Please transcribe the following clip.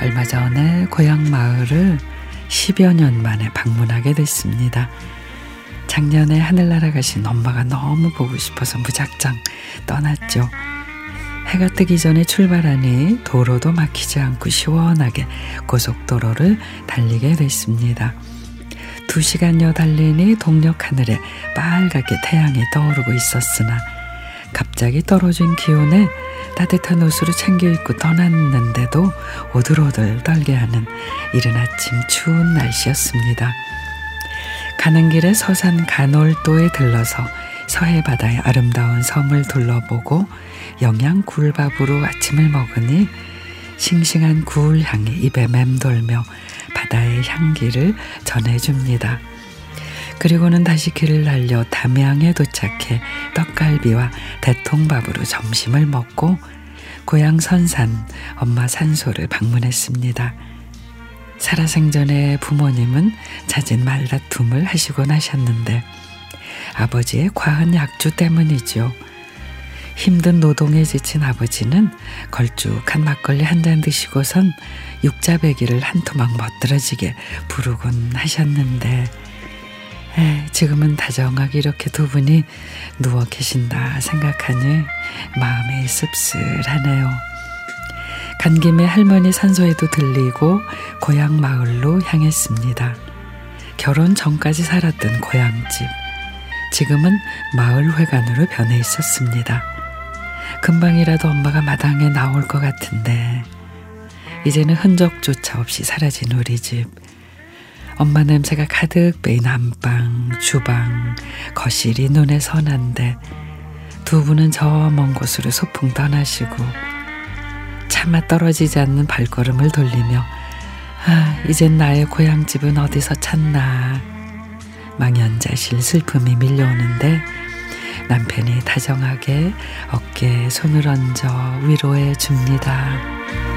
오래전에 고향 마을을 10여 년 만에 방문하게 됐습니다. 작년에 하늘나라 가신 엄마가 너무 보고 싶어서 무작정 떠났죠. 해가 뜨기 전에 출발하니 도로도 막히지 않고 시원하게 고속도로를 달리게 됐습니다. 두 시간여 달리니 동력 하늘에 빨갛게 태양이 떠오르고 있었으나 갑자기 떨어진 기온에 따뜻한 옷으로 챙겨 입고 떠났는데도 오들오들 떨게 하는 이른 아침 추운 날씨였습니다. 가는 길에 서산 간월도에 들러서 서해 바다의 아름다운 섬을 둘러보고 영양 굴밥으로 아침을 먹으니 싱싱한 굴 향이 입에 맴돌며 바다의 향기를 전해줍니다. 그리고는 다시 길을 날려 담양에 도착해 떡갈비와 대통밥으로 점심을 먹고 고향 선산 엄마 산소를 방문했습니다. 살아생전에 부모님은 잦은 말다툼을 하시곤 하셨는데 아버지의 과한 약주 때문이죠. 힘든 노동에 지친 아버지는 걸쭉한 막걸리 한 잔 드시고선 육자배기를 한 토막 멋들어지게 부르곤 하셨는데 에, 지금은 다정하게 이렇게 두 분이 누워 계신다 생각하니 마음이 씁쓸하네요. 간 김에 할머니 산소에도 들리고 고향 마을로 향했습니다. 결혼 전까지 살았던 고향집. 지금은 마을 회관으로 변해 있었습니다. 금방이라도 엄마가 마당에 나올 것 같은데 이제는 흔적조차 없이 사라진 우리 집. 엄마 냄새가 가득 배인 안방, 주방, 거실이 눈에 선한데 두 분은 저 먼 곳으로 소풍 떠나시고 차마 떨어지지 않는 발걸음을 돌리며 아, 이젠 나의 고향집은 어디서 찾나 망연자실 슬픔이 밀려오는데 남편이 다정하게 어깨에 손을 얹어 위로해 줍니다.